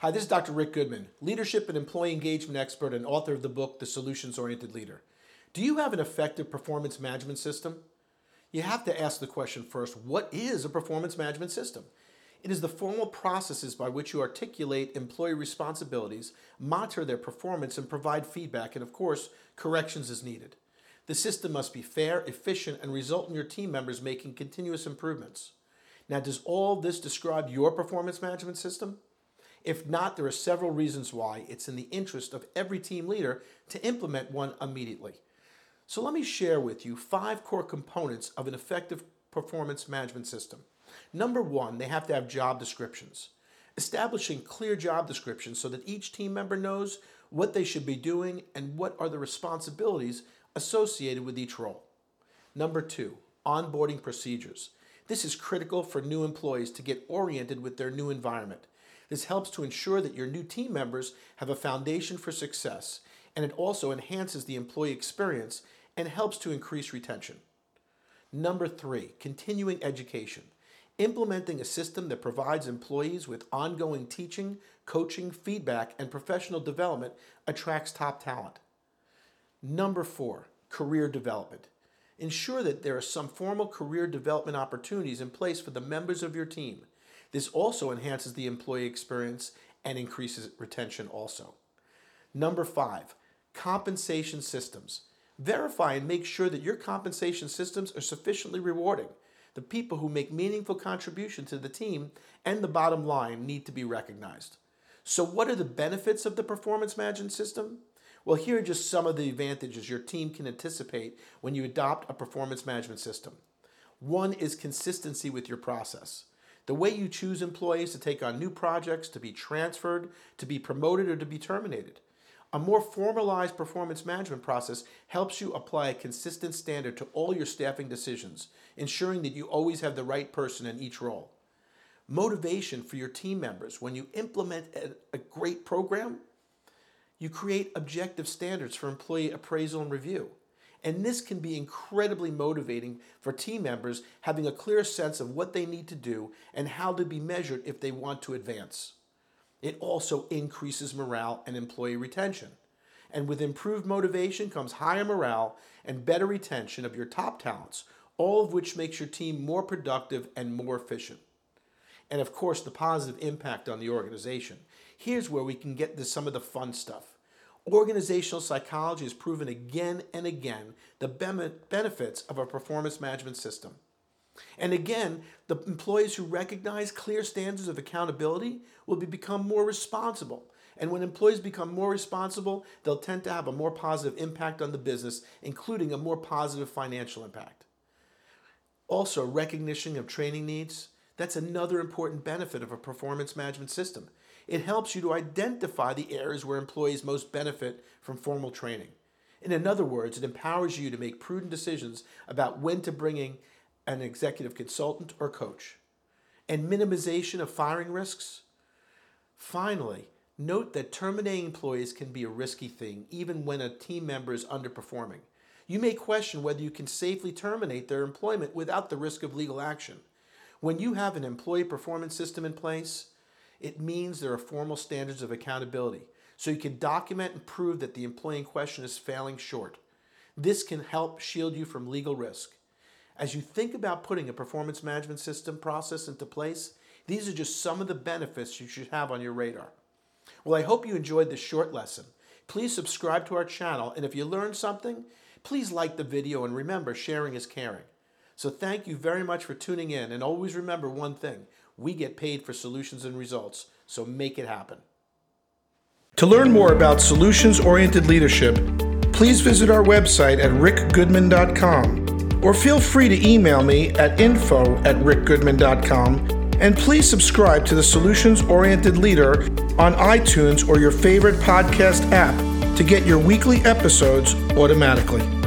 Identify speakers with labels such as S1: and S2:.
S1: Hi, this is Dr. Rick Goodman, leadership and employee engagement expert and author of the book, The Solutions Oriented Leader. Do you have an effective performance management system? You have to ask the question first what is a performance management system? It is the formal processes by which you articulate employee responsibilities, monitor their performance, and provide feedback, and of course, corrections as needed. The system must be fair, efficient, and result in your team members making continuous improvements. Now, does all this describe your performance management system? If not, there are several reasons why it's in the interest of every team leader to implement one immediately. So let me share with you five core components of an effective performance management system. Number one, they have to have job descriptions. Establishing clear job descriptions so that each team member knows what they should be doing and what are the responsibilities associated with each role. Number two, onboarding procedures. This is critical for new employees to get oriented with their new environment. This helps to ensure that your new team members have a foundation for success, and it also enhances the employee experience and helps to increase retention. Number three, continuing education. Implementing a system that provides employees with ongoing teaching, coaching, feedback, and professional development attracts top talent. Number four, career development. Ensure that there are some formal career development opportunities in place for the members of your team. This also enhances the employee experience and increases retention also. Number five, compensation systems. Verify and make sure that your compensation systems are sufficiently rewarding. The people who make meaningful contribution to the team and the bottom line need to be recognized. So, what are the benefits of the performance management system? Well, here are just some of the advantages your team can anticipate when you adopt a performance management system. One is consistency with your process the way you choose employees to take on new projects, to be transferred, to be promoted, or to be terminated. A more formalized performance management process helps you apply a consistent standard to all your staffing decisions, ensuring that you always have the right person in each role. Motivation for your team members. When you implement a, great program, you create objective standards for employee appraisal and review. And this can be incredibly motivating for team members having a clear sense of what they need to do and how to be measured if they want to advance. It also increases morale and employee retention. And with improved motivation comes higher morale and better retention of your top talents, all of which makes your team more productive and more efficient. And of course, the positive impact on the organization. Here's where we can get to some of the fun stuff. Organizational psychology has proven again and again the benefits of a performance management system. And again, the employees who recognize clear standards of accountability will be, become more responsible. And when employees become more responsible, they'll tend to have a more positive impact on the business, including a more positive financial impact. Also, recognition of training needs. That's another important benefit of a performance management system. It helps you to identify the areas where employees most benefit from formal training. In other words, it empowers you to make prudent decisions about when to bring in an executive consultant or coach. And minimization of firing risks. Finally, note that terminating employees can be a risky thing, even when a team member is underperforming. You may question whether you can safely terminate their employment without the risk of legal action. When you have an employee performance system in place, it means there are formal standards of accountability, so you can document and prove that the employee in question is failing short. This can help shield you from legal risk. As you think about putting a performance management system process into place, these are just some of the benefits you should have on your radar. Well, I hope you enjoyed this short lesson. Please subscribe to our channel, and if you learned something, please like the video and remember sharing is caring. So thank you very much for tuning in, and always remember one thing we get paid for solutions and results, so make it happen. To learn more about solutions oriented leadership, please visit our website at rickgoodman.com or feel free to email me at info at rickgoodman.com and please subscribe to the Solutions Oriented Leader on iTunes or your favorite podcast app to get your weekly episodes automatically.